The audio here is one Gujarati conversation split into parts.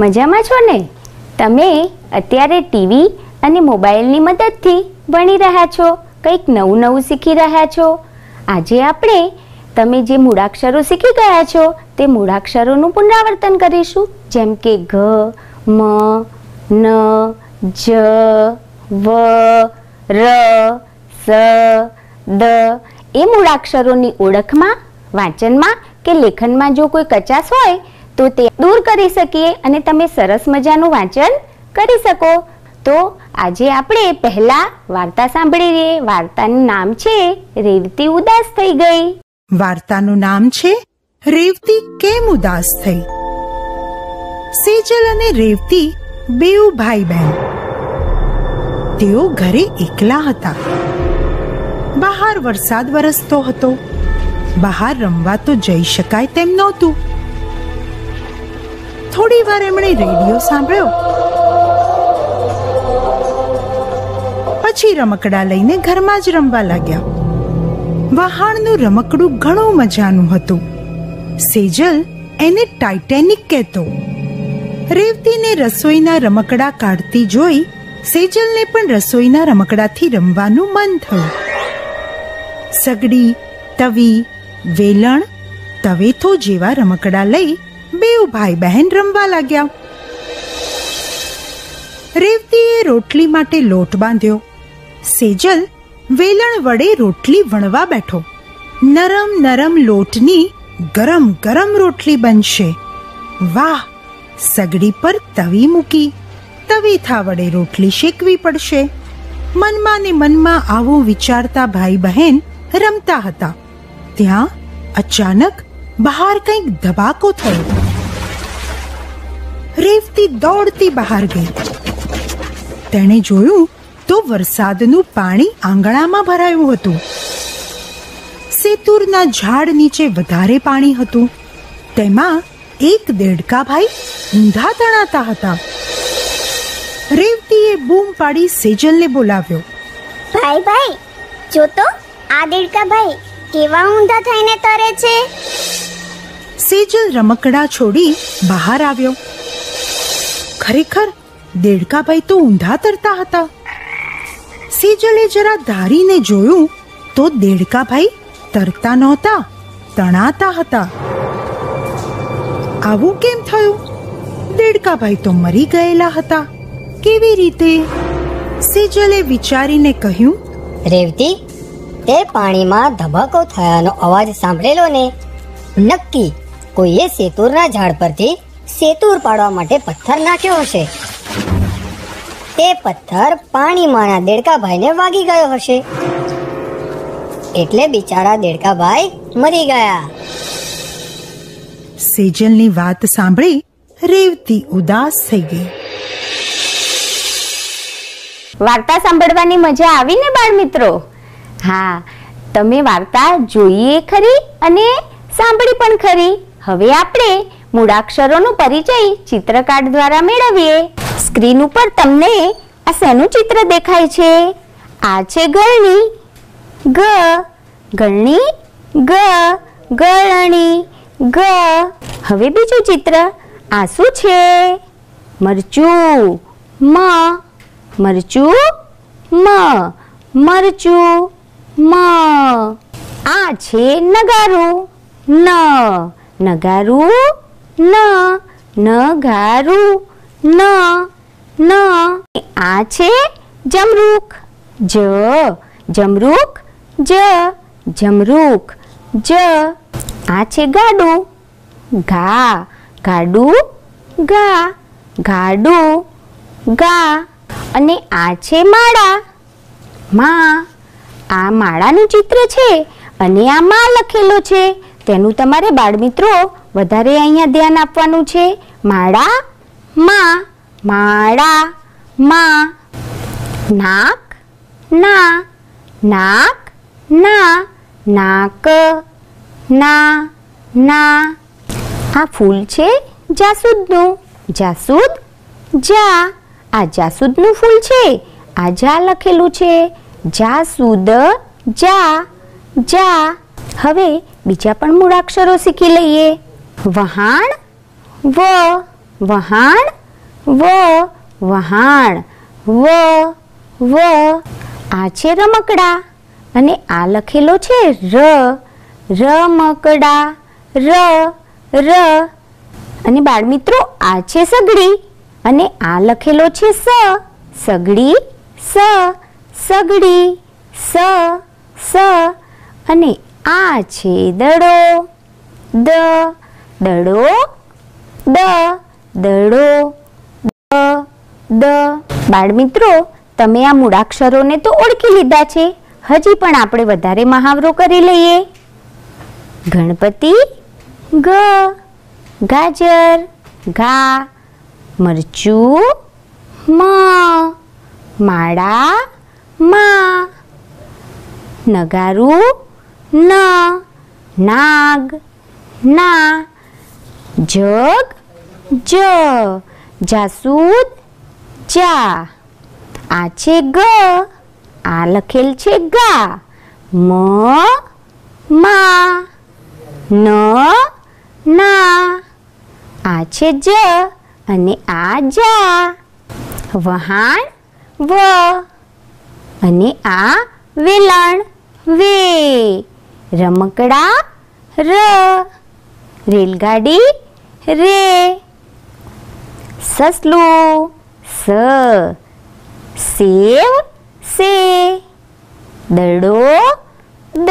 મજામાં છો ને? તમે અત્યારે ટીવી અને મોબાઈલની મદદથી ભણી રહ્યા છો, કંઈક નવું નવું શીખી રહ્યા છો. આજે આપણે તમે જે મૂળાક્ષરો શીખી ગયા છો, તે મૂળાક્ષરોનું પુનરાવર્તન કરીશું. જેમ કે ઘ, મ, ન, જ, વ, ર, સ, દ એ મૂળાક્ષરોની ઓળખમાં, વાંચનમાં કે લેખનમાં જો કોઈ કચાશ હોય તો તે દૂર કરી શકીએ અને તમે સરસ મજાનું વાંચન કરી શકો. તો આજે આપણે પહેલા વાર્તા સાંભળી સાંભળીએ. વાર્તાનું નામ છે રેવતી ઉદાસ થઈ ગઈ. વાર્તાનું નામ છે રેવતી કેમ ઉદાસ થઈ? સેજલ અને રેવતી બેઉ ભાઈ બહેન તેઓ ઘરે એકલા હતા. બહાર વરસાદ વરસતો હતો. બહાર રમવા તો જઈ શકાય તેમ નહોતું. થોડી વાર એમણે રેડિયો સાંભળ્યો. પછી રમકડા લઈને ઘરમાં જ રમવા લાગ્યા. વહાણનું રમકડું ઘણું મજાનું હતું. સેજલ એને ટાઇટેનિક કહેતો. રેવતીને રસોઈના રમકડા કાઢતી જોઈ સેજલને પણ રસોઈના રમકડાથી રમવાનું મન થયું. સગડી, તવી, વેલણ, તવેથો જેવા રમકડા લઈ બેઉ ભાઈ બહેન રમવા લાગ્યા. રેવતીએ રોટલી માટે લોટ બાંધ્યો. સેજલ વેલણ વડે રોટલી વણવા બેઠો. નરમ નરમ લોટની ગરમ ગરમ રોટલી બનશે. વાહ, સગડી પર તવી મૂકી. તવીથા વડે રોટલી શેકવી પડશે. મનમાં ને મનમાં આવું વિચારતા ભાઈ બહેન રમતા હતા. ત્યાં અચાનક બહાર કંઈક ધબાકો થયો. રેવતી દોડતી બહાર ગઈ. તેણે જોયું તો વરસાદનું પાણી આંગણામાં ભરાયું હતું. સેતુરના ઝાડ નીચે વધારે પાણી હતું. તેમાં એક દેડકાભાઈ ઊંધા તણાતા હતા. રેવતીએ બૂમ પાડી સેજલને બોલાવ્યો. ભાઈ ભાઈ, જો તો આ દેડકા ભાઈ કેવા ઊંધા થઈને તરે છે? સેજલ રમકડા છોડી બહાર આવ્યો. ખરેખર દેડકાભાઈ તો ઊંધા તરતા હતા. સેજલે જરા ધારીને જોયું તો દેડકાભાઈ તરતા નહોતા, તણાતા હતા. આવું કેમ થયું? દેડકાભાઈ તો મરી ગયેલા હતા. કેવી રીતે? સેજલે વિચારીને કહ્યું, રેવતી, તે પાણીમાં ધબકો થયાનો અવાજ સાંભળેલો ને? નક્કી કોઈએ સેતુરના ઝાડ પરથી સેતુર પાડવા માટે પથ્થર નાખ્યો હશે. તે પથ્થર પાણીમાંના દેડકાભાઈને વાગી ગયો હશે. એટલે બિચારા દેડકાભાઈ મરી ગયા. સેજલની વાત સાંભળી રેવતી ઉદાસ થઈ ગઈ. વાર્તા સાંભળવાની મજા આવી ને બાળ મિત્રો હા તમે વાર્તા જોઈએ ખરી અને સાંભળી પણ ખરી. હવે આપણે મૂળાક્ષરોનો પરિચય ચિત્રકાર દ્વારા મેળવીએ. સ્ક્રીન ઉપર તમને આ શેનું ચિત્ર દેખાય છે? આ છે ગળણી ગ ગળણી ગ ગળણી ગ. હવે બીજું ચિત્ર આ શું છે? મરચું, મ મરચું મ મરચું, મ. આ છે નગારું, ન. નગારું ન નગારું ન ન. આ છે જમરૂખ. જ જમરૂખ. જ જમરૂખ. જ. આ છે ગાડું. ઘા, ગાડું ગા ગાડું ગા અને આ છે માળા. મા. આ માળાનું ચિત્ર છે અને આ માં લખેલો છે તેનું તમારે બાળમિત્રો વધારે અહીંયા ધ્યાન આપવાનું છે. માળા, માં માળા, માં, નાક, ના નાક ના નાક, ના ના. આ ફૂલ છે જાસૂદનું. જાસૂદ, જા. આ જાસૂદનું ફૂલ છે. આ જા લખેલું છે. જાસૂદ, જા જા. હવે બીજા પણ મૂળાક્ષરો શીખી લઈએ. વહાણ, વ વહાણ વ વહાણ, વ વ. આ છે રમકડા અને આ લખેલો છે ર, રમકડા, ર ર. અને બાળમિત્રો, આ છે સગડી અને આ લખેલો છે સ, સગડી સ સગડી, સ સ. અને આ છે દડો દ દડો દ દડો, દ દ. બાળમિત્રો, તમે આ મૂળાક્ષરોને તો ઓળખી લીધા છે. હજી પણ આપણે વધારે મહાવરો કરી લઈએ. ગણપતિ, ગ, ગાજર, ઘા, મરચું, મ, માળા, મા, નગારું ન, નાગ, ના, જગ, જ, જાસૂદ, જા. આ છે ગ, આ લખેલ છે ગા. મ, મા. ન, ના. આ છે જ અને આ જા. વહાણ, વ. અને આ વેલણ, વે. રમકડા ર રેલગાડી રે સસલું સ સેવ સે દડો દ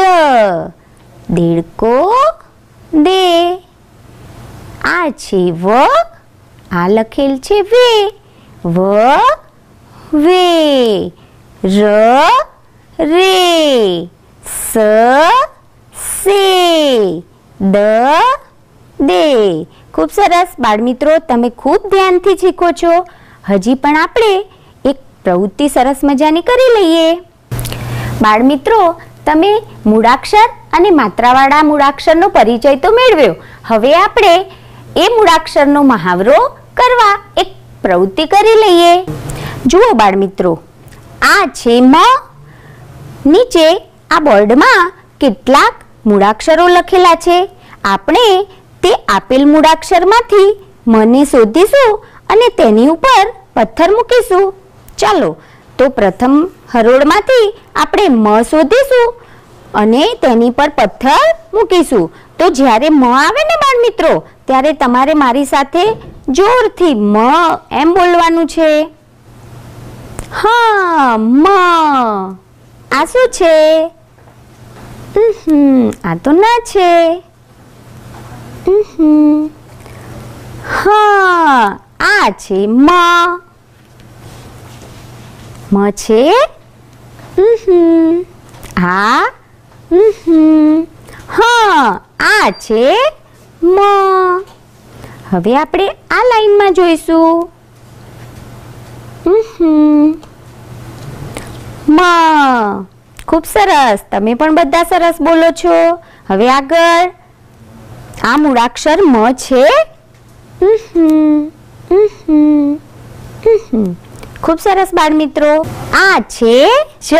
દેડકો દે આ છે વ આ લખેલ છે વે વ વે ર રે સ સે દ, દે. ખૂબ સરસ. બાળમિત્રો, તમે ખૂબ ધ્યાનથી શીખો છો. હજી પણ આપણે એક પ્રવૃત્તિ સરસ મજાની કરી લઈએ. બાળમિત્રો, તમે મૂળાક્ષર અને માત્રાવાળા મૂળાક્ષરનો પરિચય તો મેળવ્યો. હવે આપણે એ મૂળાક્ષરનો મહાવરો કરવા એક પ્રવૃત્તિ કરી લઈએ. જુઓ બાળમિત્રો, આ છે મ, નીચે આ બોર્ડમાં કેટલાક મૂળાક્ષરો લખેલા છે. આપણે તે આપેલ મૂળાક્ષરમાંથી મને શોધીશું અને તેની ઉપર પથ્થર મૂકીશું. ચાલો, તો પ્રથમ હરોળમાંથી આપણે મ શોધીશું અને તેની પર પથ્થર મૂકીશું. તો જ્યારે મ આવે ને બાળ મિત્રો ત્યારે તમારે મારી સાથે જોરથી મ એમ બોલવાનું છે. હા, મ. આ શું છે? આ તો ના છે. હા, આ છે મ મ છે. આ. હા, આ છે મ હવે આપણે આ લાઈનમાં જોઈશું. મ ખૂબ સરસ. તમે પણ બધા સરસ બોલો છો. હવે આગળ. આ મૂળાક્ષર મ છે. ખૂબ સરસ બાળ મિત્રો આ છે જ.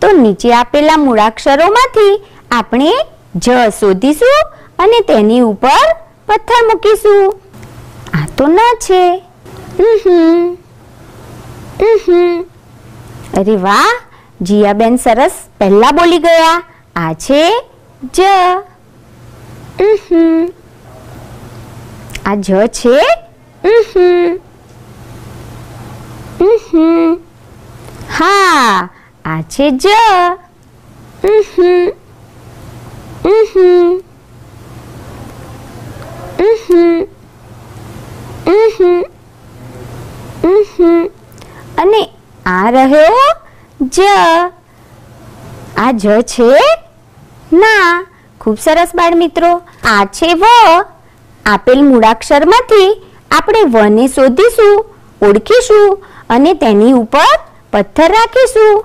તો નીચે આપેલા મૂળાક્ષરોમાંથી આપણે જ શોધીશું અને તેની ઉપર પથ્થર મૂકીશું. આ તો ન છે. અરે વાહ! જીયાબેન સરસ પહેલા બોલી ગયા. આ છે જ. આ જ છે. હા, આ છે જ. અને આ રહ્યો જ. આ જ છે? ના. ખૂબ સરસ બાળ મિત્રો આ છે વ. આપેલ મૂળાક્ષરમાંથી આપણે વને શોધીશું ઓળખીશું અને તેની ઉપર પથ્થર રાખીશું.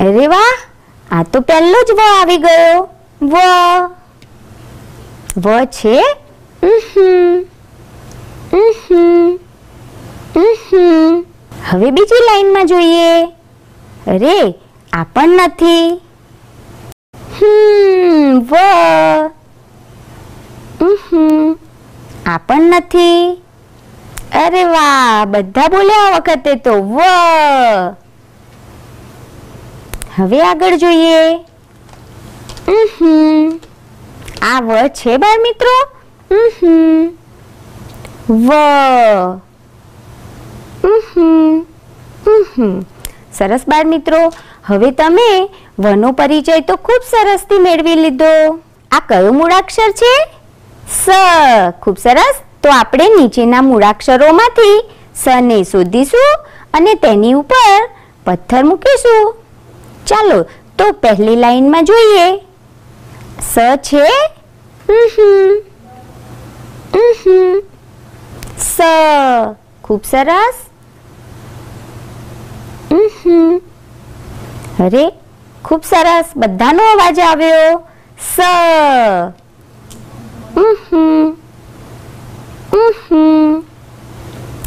અરે વાહ! આ તો પહેલો જ વ આવી ગયો. વ. વ છે? હમ ઉહુમ, ઉહુમ. હવે બીજી લાઈનમાં જોઈએ. અરે, આ પણ નથી. હમ, વ. આ પણ નથી. અરે વાહ, બધા બોલ્યા વખતે તો, વ. હવે આગળ જોઈએ. આ વ છે બાળ મિત્રો. વ. સરસ બાળ મિત્રો. હવે તમે વનો પરિચય તો ખૂબ સરસથી મેળવી લીધો. આ કયો મૂળાક્ષર છે? સ. ખૂબ સરસ. તો આપણે નીચેના મૂળાક્ષરોમાંથી સ ને શોધીશું અને તેની ઉપર પથ્થર મૂકીશું. ચાલો તો પહેલી લાઈનમાં જોઈએ. સ છે. સ. ખૂબ સરસ. અરે ખૂબ સરસ. બધાનો અવાજ આવ્યો. સ.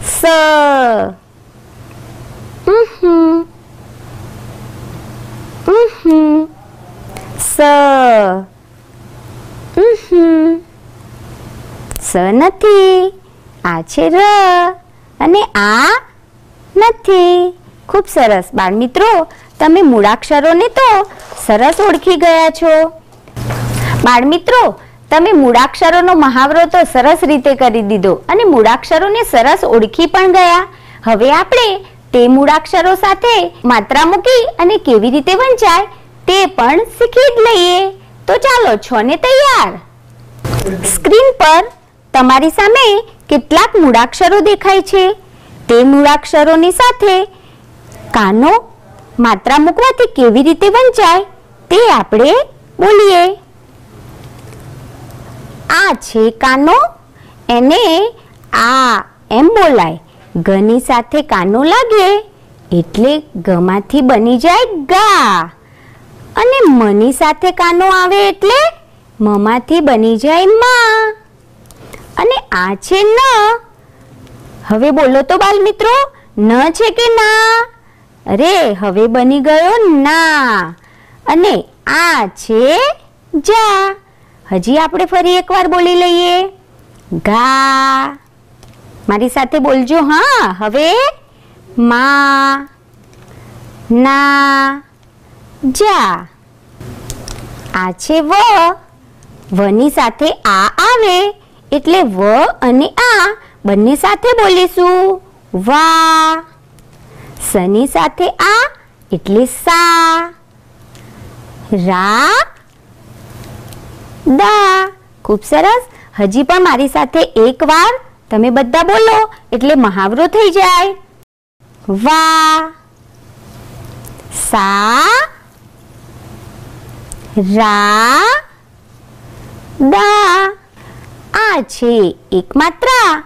સ. સ. સ નથી. આ છે ર. અને આ નથી. ખૂબ સરસ. બાળ મિત્રો તમે મૂળાક્ષરોને તો સરસ ઓળખી ગયા છો. બાળ મિત્રો તમે મૂળાક્ષરોનો મહાવરો તો સરસ રીતે કરી દીધો અને મૂળાક્ષરોને સરસ ઓળખી પણ ગયા. હવે આપણે તે મૂળાક્ષરો સાથે માત્રા મૂકી અને કેવી રીતે વંચાય તે પણ શીખી જ લઈએ. તો ચાલો, છો ને તૈયાર? સ્ક્રીન પર તમારી સામે કેટલાક મૂળાક્ષરો દેખાય છે. તે મૂળાક્ષરોની સાથે કાનો માત્રા મૂકવાથી કેવી રીતે વંચાય તે આપણે બોલીએ. આ છે કાનો, એને આ એમ બોલાય, ગની સાથે કાનો લાગે, એટલે ગમાંથી બની જાય ગા. અને મની સાથે કાનો આવે એટલે મમાંથી બની જાય માં. અને આ છે ન. હવે બોલો તો બાલ મિત્રો ન છે કે ના? અરે, હવે બની ગયો ના. અને આ છે જા. હજી આપણે ફરી એકવાર બોલી લઈએ. ગા. મારી સાથે બોલજો, હા, હવે. મા. ના. જા. આ છે વ. વની સાથે આ આવે, એટલે વ અને આ બંને સાથે બોલીશું. વા. સની સાથે આ, એટલે સા. રા, દા. ખૂબ સરસ. હજી પણ મારી સાથે એક વાર તમે બધા બોલો, એટલે મહાવરો થઈ જાય. વા. સા. રા. દા. આ છે એક માત્રા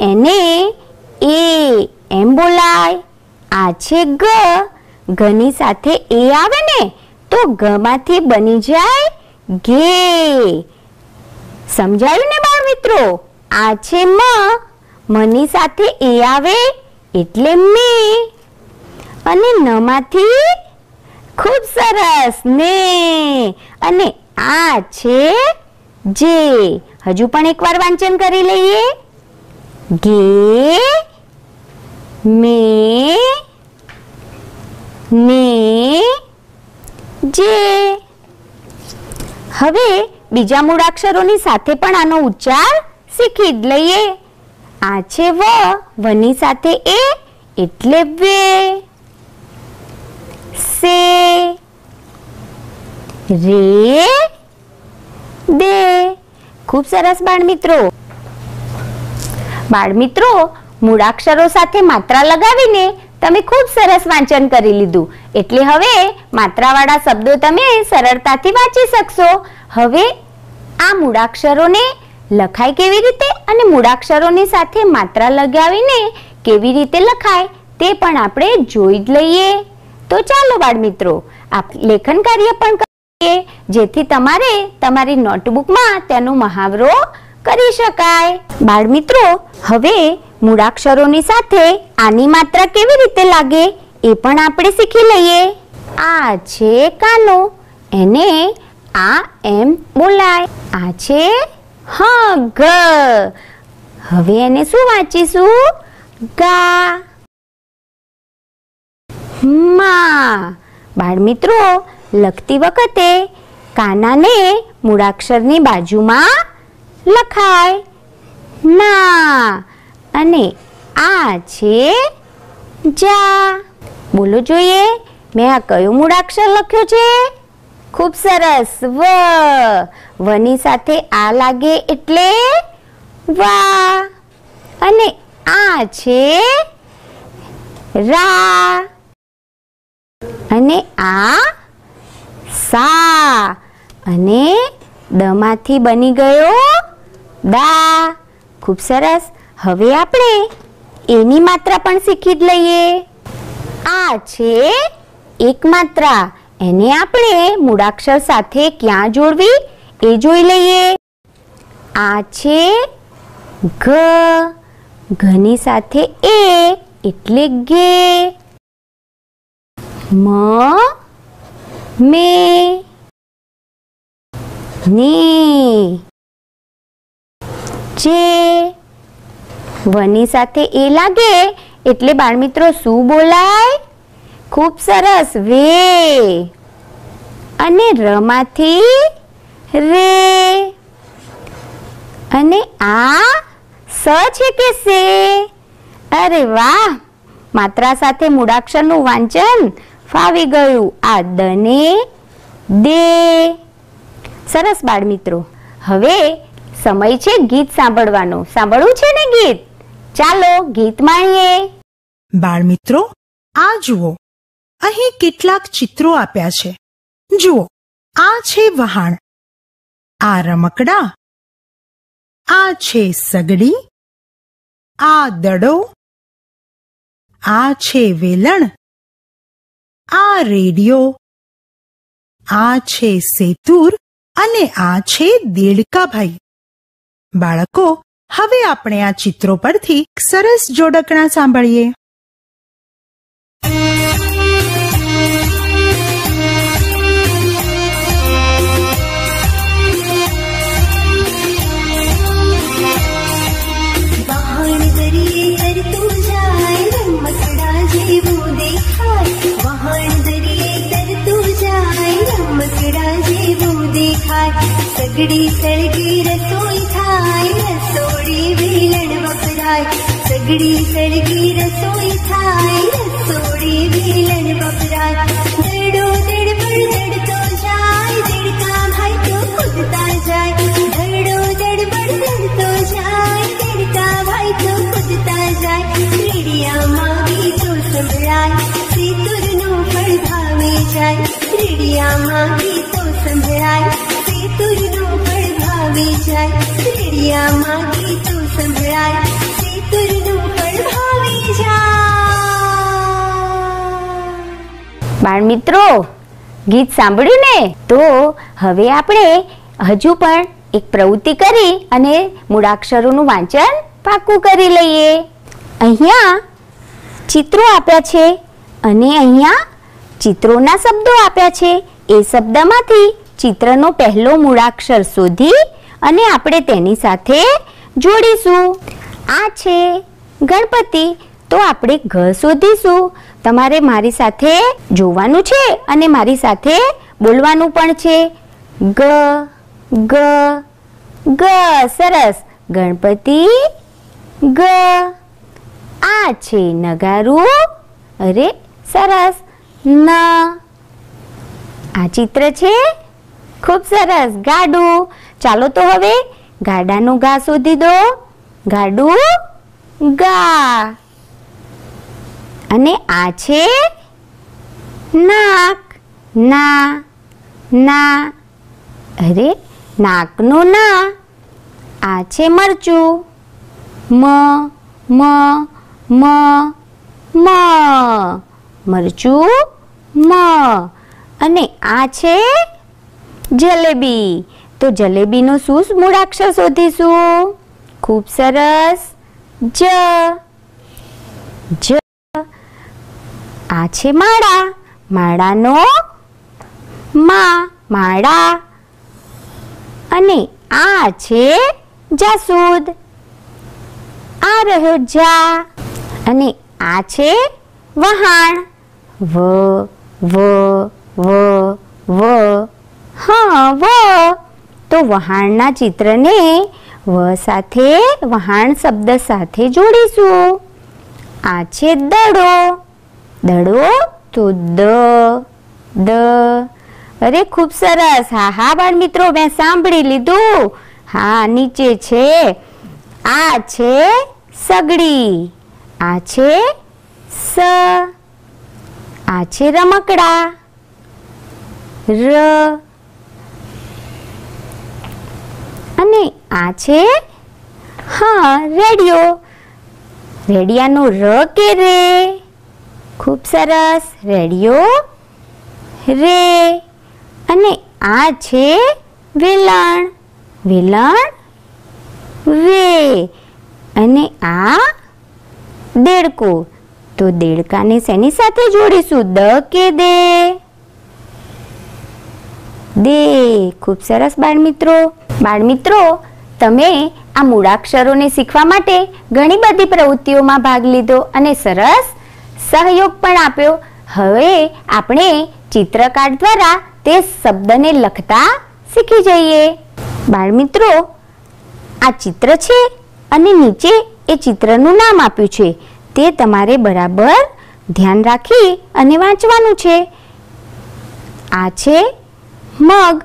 એને એ એમ બોલાય. આ છે ગ. ઘની સાથે એ આવે ને, તો ગમાંથી બની જાય ઘે. સમજાયું ને બાળ મિત્રો આ છે મ. મની સાથે એ આવે એટલે મે. અને નમાંથી ખૂબ સરસ ને. અને આ છે જે. હજુ પણ એકવાર વાંચન કરી લઈએ. ગે મે ને જે. હવે બીજા મૂળાક્ષરોની સાથે પણ આનો ઉચ્ચાર શીખી જ લઈએ. આ છે વ, વની સાથે એ એટલે વે. સે, રે, દે. ખૂબ સરસ બાળ મિત્રો બાળ મિત્રો મૂળાક્ષરો સાથે માત્રા લગાવીને તમે ખૂબ સરસ વાંચન કરી લીધું. એટલે હવે માત્રાવાળા શબ્દો તમે સરળતાથી વાંચી શકશો. હવે આ મૂળાક્ષરોને લખાય કેવી રીતે અને મૂળાક્ષરોની સાથે માત્રા લગાવીને કેવી રીતે લખાય તે પણ આપણે જોઈ જ લઈએ. તો ચાલો બાળ મિત્રો આપ લેખન કાર્ય પણ કરીએ, જેથી તમારે તમારી નોટબુકમાં તેનો મહાવરો કરી શકાય. બાળ મિત્રો હવે મૂળાક્ષરોની સાથે આની માત્રા કેવી રીતે લાગે એ પણ આપણે શીખી લઈએ. આ છે કાનો. એને આ એમ બોલાય. આ છે હ ગ હવે એને શું વાંચીશું? ગા. માં. બાળમિત્રો, લખતી વખતે કાનાને મૂળાક્ષરની બાજુમાં લખાય ના. અને આ છે જા. બોલો જોઈએ. મેં આ કયો મૂળાક્ષર લખ્યો છે? ખૂબ સરસ. વ. વની સાથે આ લાગે એટલે વા. અને આ છે રા. અને આ સા. અને દમાંથી બની ગયો દા, ખૂબ સરસ. હવે આપણે એની માત્રા પણ શીખી જ લઈએ. આ છે એક માત્રા. એને આપણે મૂળાક્ષર સાથે ક્યાં જોડવી એ જોઈ લઈએ. આ છે ઘ. ઘની સાથે એ એટલે ગે મ. મે. ની. જે વની સાથે એ લાગે, એટલે બાળમિત્રો શું બોલાય? ખૂબ સરસ વે અને રમાંથી રે. અને આ સ છે કે સે? અરે વાહ! માત્રા સાથે મૂળાક્ષરનું વાંચન ફાવી ગયું. આ દને દે. સરસ બાળમિત્રો. હવે સમય છે ગીત સાંભળવાનો. સાંભળવું છે ને ગીત? ચાલો ગીત માણીએ. બાળમિત્રો, આ જુઓ. અહીં કેટલાક ચિત્રો આપ્યા છે. જુઓ, આ છે વહાણ. આ રમકડા. આ છે સગડી. આ દડો. આ છે વેલણ. આ રેડિયો. આ છે સેતુર અને આ છે દેડકાભાઈ. બાળકો, હવે આપણે આ ચિત્રો પરથી સરસ જોડકણા સાંભળીએ. વહાણ દરિયે તરતું જાય, રમકડા જેવું દેખાય. વહાણ દરિયે તરતું જાય, રમકડા જેવું દેખાય. સગડી સળગી રસોઈ થાય સગડી સળગી રસોઈ થાય, રસોડી વેલણ વપરાય. દડો દડ પર દડતો જાય દેડકા ભાઈ તો કૂદતા જાય. દડો દડ પર દડતો જાય દેડકા ભાઈ તો કૂદતા જાય. રેડિયામાં ગીતો સંભળાય, સેતુરનું ફળ ભાવે જાય. રેડિયામાં ગીતો સંભળાય, સેતુરનું ફળ ભાવે જાય. રેડિયામાં ગીતો બાળમિત્રો ગીત સાંભળ્યું ને તો હવે આપણે હજુ પણ એક પ્રવૃત્તિ કરી અને મૂળાક્ષરોનું વાંચન પાક્કું કરી લઈએ. અહીંયા ચિત્રો આપ્યા છે અને અહીંયા ચિત્રોના શબ્દો આપ્યા છે. એ શબ્દમાંથી ચિત્રનો પહેલો મૂળાક્ષર શોધી અને આપણે તેની સાથે જોડીશું. આ છે ગણપતિ. તો આપણે ઘ શોધીશું. તમારે મારી સાથે જોવાનું છે અને મારી સાથે બોલવાનું પણ છે. ગ ગ ગ, સરસ. ગણપતિ, ગ. આ છે નગારું. અરે, સરસ. ન. આ ચિત્ર છે? ખૂબ સરસ. ગાડું. ચાલો તો હવે ગાડાનું ગા શોધી દો. ગાડું, ગા. અને આ છે નાક. ના ના. અરે, નાકનું ના. આ છે મરચું. મ મ મ મ. મરચું, મ. અને આ છે જલેબી. તો જલેબીનું શું મૂળાક્ષર શોધીશું. ખૂબ સરસ. જ. જ. આ છે માળા. માળાનો મા, માળા. અને આ છે જાસૂદ. આ રહ્યો જા. અને આ છે વહાણ. વ વ વ વ. હા, વ. તો વહાણના ચિત્રને વ સાથે, વહાણ શબ્દ સાથે જોડીશું. આ છે દડો. દડો તો દ દ. અરે ખૂબ સરસ. હા હા બાળ મિત્રો મેં સાંભળી લીધું. હા, નીચે છે. આ છે સગડી. આ છે સ. આ છે રમકડા. ર. અને આ છે, હા, રેડિયો. રેડિયાનો ર કે રે? ખૂબ સરસ. રેડિયો? રે. અને આ છે વેલણ. વેલણ? વે અને આ દેડકો. તો દેડકાને શેની સાથે જોડીશું? દ કે દે? દે. ખૂબ સરસ બાળમિત્રો. બાળમિત્રો, તમે આ મૂળાક્ષરોને શીખવા માટે ઘણી બધી પ્રવૃત્તિઓમાં ભાગ લીધો અને સરસ સહયોગ પણ આપ્યો. હવે આપણે ચિત્રકાર દ્વારા તે શબ્દને લખતા શીખી જઈએ. બાળમિત્રો, આ ચિત્ર છે અને નીચે એ ચિત્રનું નામ આપ્યું છે. તે તમારે બરાબર ધ્યાન રાખી અને વાંચવાનું છે. આ છે મગ.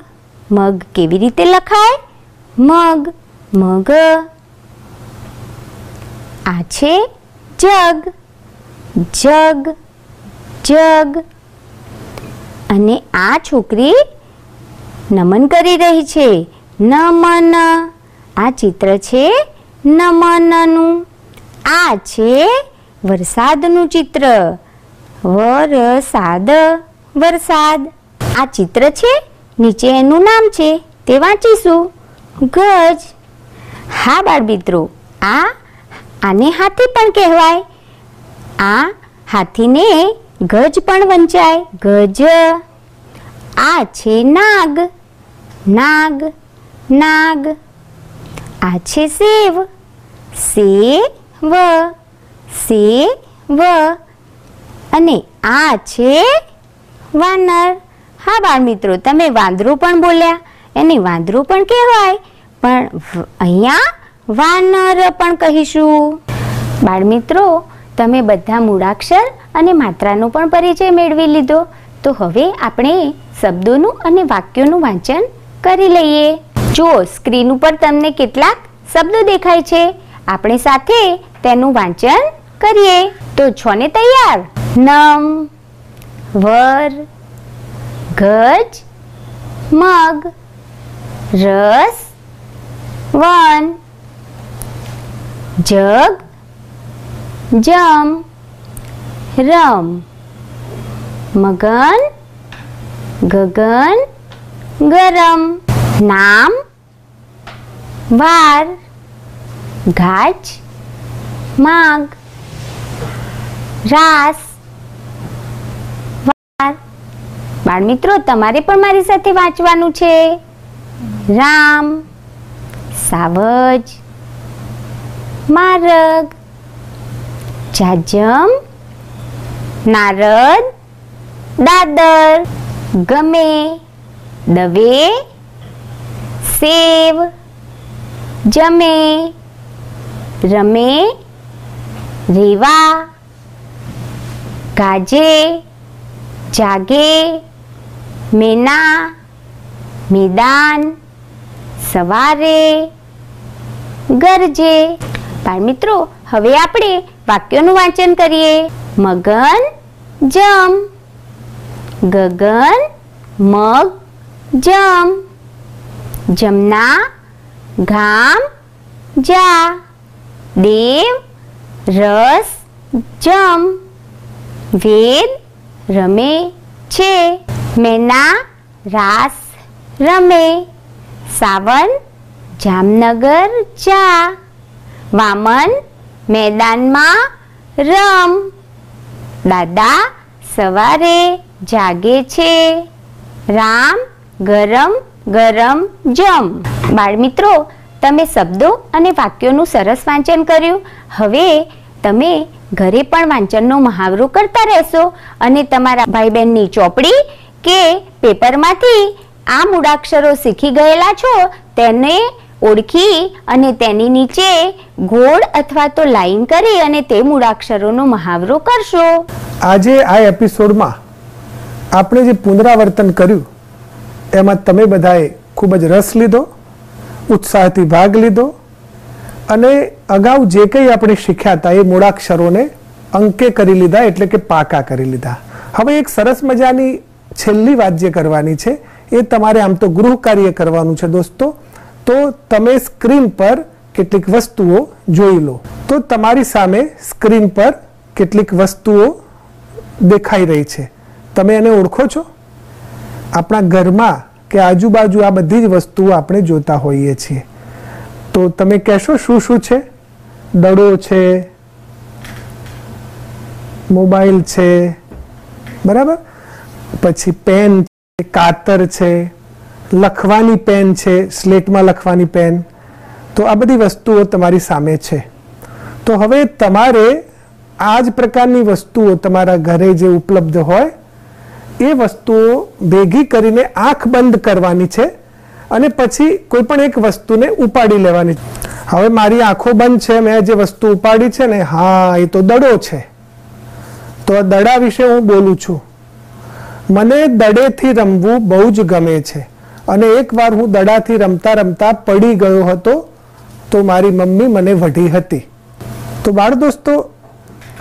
મગ કેવી રીતે લખાય? મગ મગ. આ છે જગ. જગ જગ. અને આ છોકરી નમન કરી રહી છે. નમન. આ ચિત્ર છે નમનનું. આ છે વરસાદનું ચિત્ર. વરસાદ વરસાદ. આ ચિત્ર છે નીચે એનું નામ છે. તે વાંચીશું. ગજ. હા બાળ મિત્રો આ આને હાથી પણ કહેવાય. આ હાથીને ગજ પણ વંચાય. ગજ. આ છે નાગ. નાગ. નાગ. આ છે સેવ. સેવ. સેવ. અને આ છે વાનર. હા બાળ મિત્રો, તમે વાંદરું પણ બોલ્યા. એને વાંદરું પણ કહેવાય. પણ અહીંયા વાનર પણ કહીશું. બાળ મિત્રો તમે બધા મૂળાક્ષર અને માત્રાનો પણ પરિચય મેળવી લીધો. તો હવે આપણે શબ્દોનું અને વાક્યોનું વાંચન કરી લઈએ. જો સ્ક્રીન ઉપર તમને કેટલાક શબ્દો દેખાય છે, આપણે સાથે તેનું વાંચન કરીએ. તો છો ને તૈયાર? નમ, વર, ગજ, મગ, રસ, વન, જગ જમ, રમ. મગન, ગગન, ગરમ. નામ, વાર. ગાજ, માગ. રાસ, વાર. બાળમિત્રો, તમારે પણ મારી સાથે વાંચવાનું છે. રામ, સાવજ, મારગ. જાજમ, નારદ, દાદર, ગમે, દવે, સેવ, જમે, રમે, રેવા, ગાજે, જાગે, મેના, મેદાન, સવારે, ગરજે. બાળ મિત્રો, હવે આપણે વાક્યોનું વાંચન કરીએ. મગન જમ. ગગન મગ જમ. જમના ઘામ જા. દેવ રસ જમ. વેદ રમે છે. મેના રાસ રમે. સાવન જામનગર જા. વામન મેદાનમાં રમ. દાદા સવારે જાગે છે. રામ, ગરમ ગરમ, જમ. બાળમિત્રો, તમે શબ્દો અને વાક્યોનું સરસ વાંચન કર્યું. હવે તમે ઘરે પણ વાંચનનો મહાવરો કરતા રહેશો અને તમારા ભાઈ બહેનની ચોપડી કે પેપરમાંથી આ મૂળાક્ષરો શીખી ગયેલા છો તેને ઓળખી અને તેની નીચે ગોળ અથવા તો લાઈન કરી અને તે મૂળાક્ષરોનો મહાવરો કરશો. આજે આ એપિસોડમાં આપણે જે પુનરાવર્તન કર્યું, એમાં તમે બધાએ ખૂબ જ રસ લીધો, ઉત્સાહથી ભાગ લીધો અને અગાઉ જે કંઈ આપણે શીખ્યા હતા એ મૂળાક્ષરોને અંકે કરી લીધા, એટલે કે પાકા કરી લીધા. હવે એક સરસ મજાની છેલ્લી વાત જે કરવાની છે. એ તમારે આમ તો ગૃહ કાર્ય કરવાનું છે દોસ્તો. તો તમે સ્ક્રીન પર કેટલીક વસ્તુઓ જોઈ લો. તો તમારી સામે સ્ક્રીન પર કેટલીક વસ્તુઓ દેખાઈ રહી છે. તમે એને ઓળખો છો? આપણા ઘરમાં કે આજુબાજુ આ બધી જ વસ્તુઓ આપણે જોતા હોઈએ છીએ. તો તમે કહેશો શું શું છે? દડો છે, મોબાઈલ છે, બરાબર? પછી પેન છે, કાતર છે લખવાની પેન છે, સ્લેટમાં લખવાની પેન, તો આ બધી વસ્તુઓ તમારી સામે છે. તો હવે તમારે આ જ પ્રકારની વસ્તુઓ તમારા ઘરે જે ઉપલબ્ધ હોય, એ વસ્તુઓ ભેગી કરીને આંખ બંધ કરવાની છે અને પછી કોઈ પણ એક વસ્તુને ઉપાડી લેવાની હવે મારી આંખો બંધ છે, મેં જે વસ્તુ ઉપાડી છે ને, હા, એ તો દડો છે. તો આ દડા વિશે હું બોલું છું. મને દડેથી રમવું બહુ જ ગમે છે. અને એકવાર હું દડાથી રમતા રમતા પડી ગયો હતો, તો મારી મમ્મી મને વઢી હતી. તો બાળ દોસ્તો,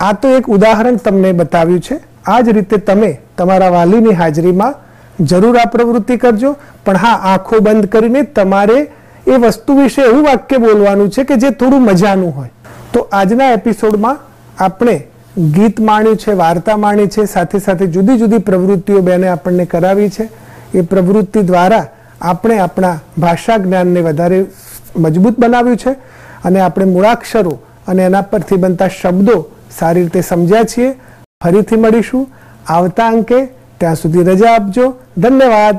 આ તો એક ઉદાહરણ તમને બતાવ્યું છે. આ જ રીતે તમે તમારા વાલીની હાજરીમાં જરૂર આ પ્રવૃત્તિ કરજો. પણ હા, આંખો બંધ કરીને તમારે એ વસ્તુ વિશે એવું વાક્ય બોલવાનું છે કે જે થોડું મજાનું હોય. તો આજના એપિસોડમાં આપણે ગીત માણ્યું છે, વાર્તા માણી છે, સાથે સાથે જુદી જુદી પ્રવૃત્તિઓ બેને આપણને કરાવી છે. એ પ્રવૃત્તિ દ્વારા આપણે આપણા ભાષા જ્ઞાનને વધારે મજબૂત બનાવ્યું છે અને આપણે મૂળાક્ષરો અને એના પરથી બનતા શબ્દો સારી રીતે સમજ્યા છીએ. ફરીથી મળીશું. આવતા અંકે ત્યાં સુધી રજા આપજો. ધન્યવાદ.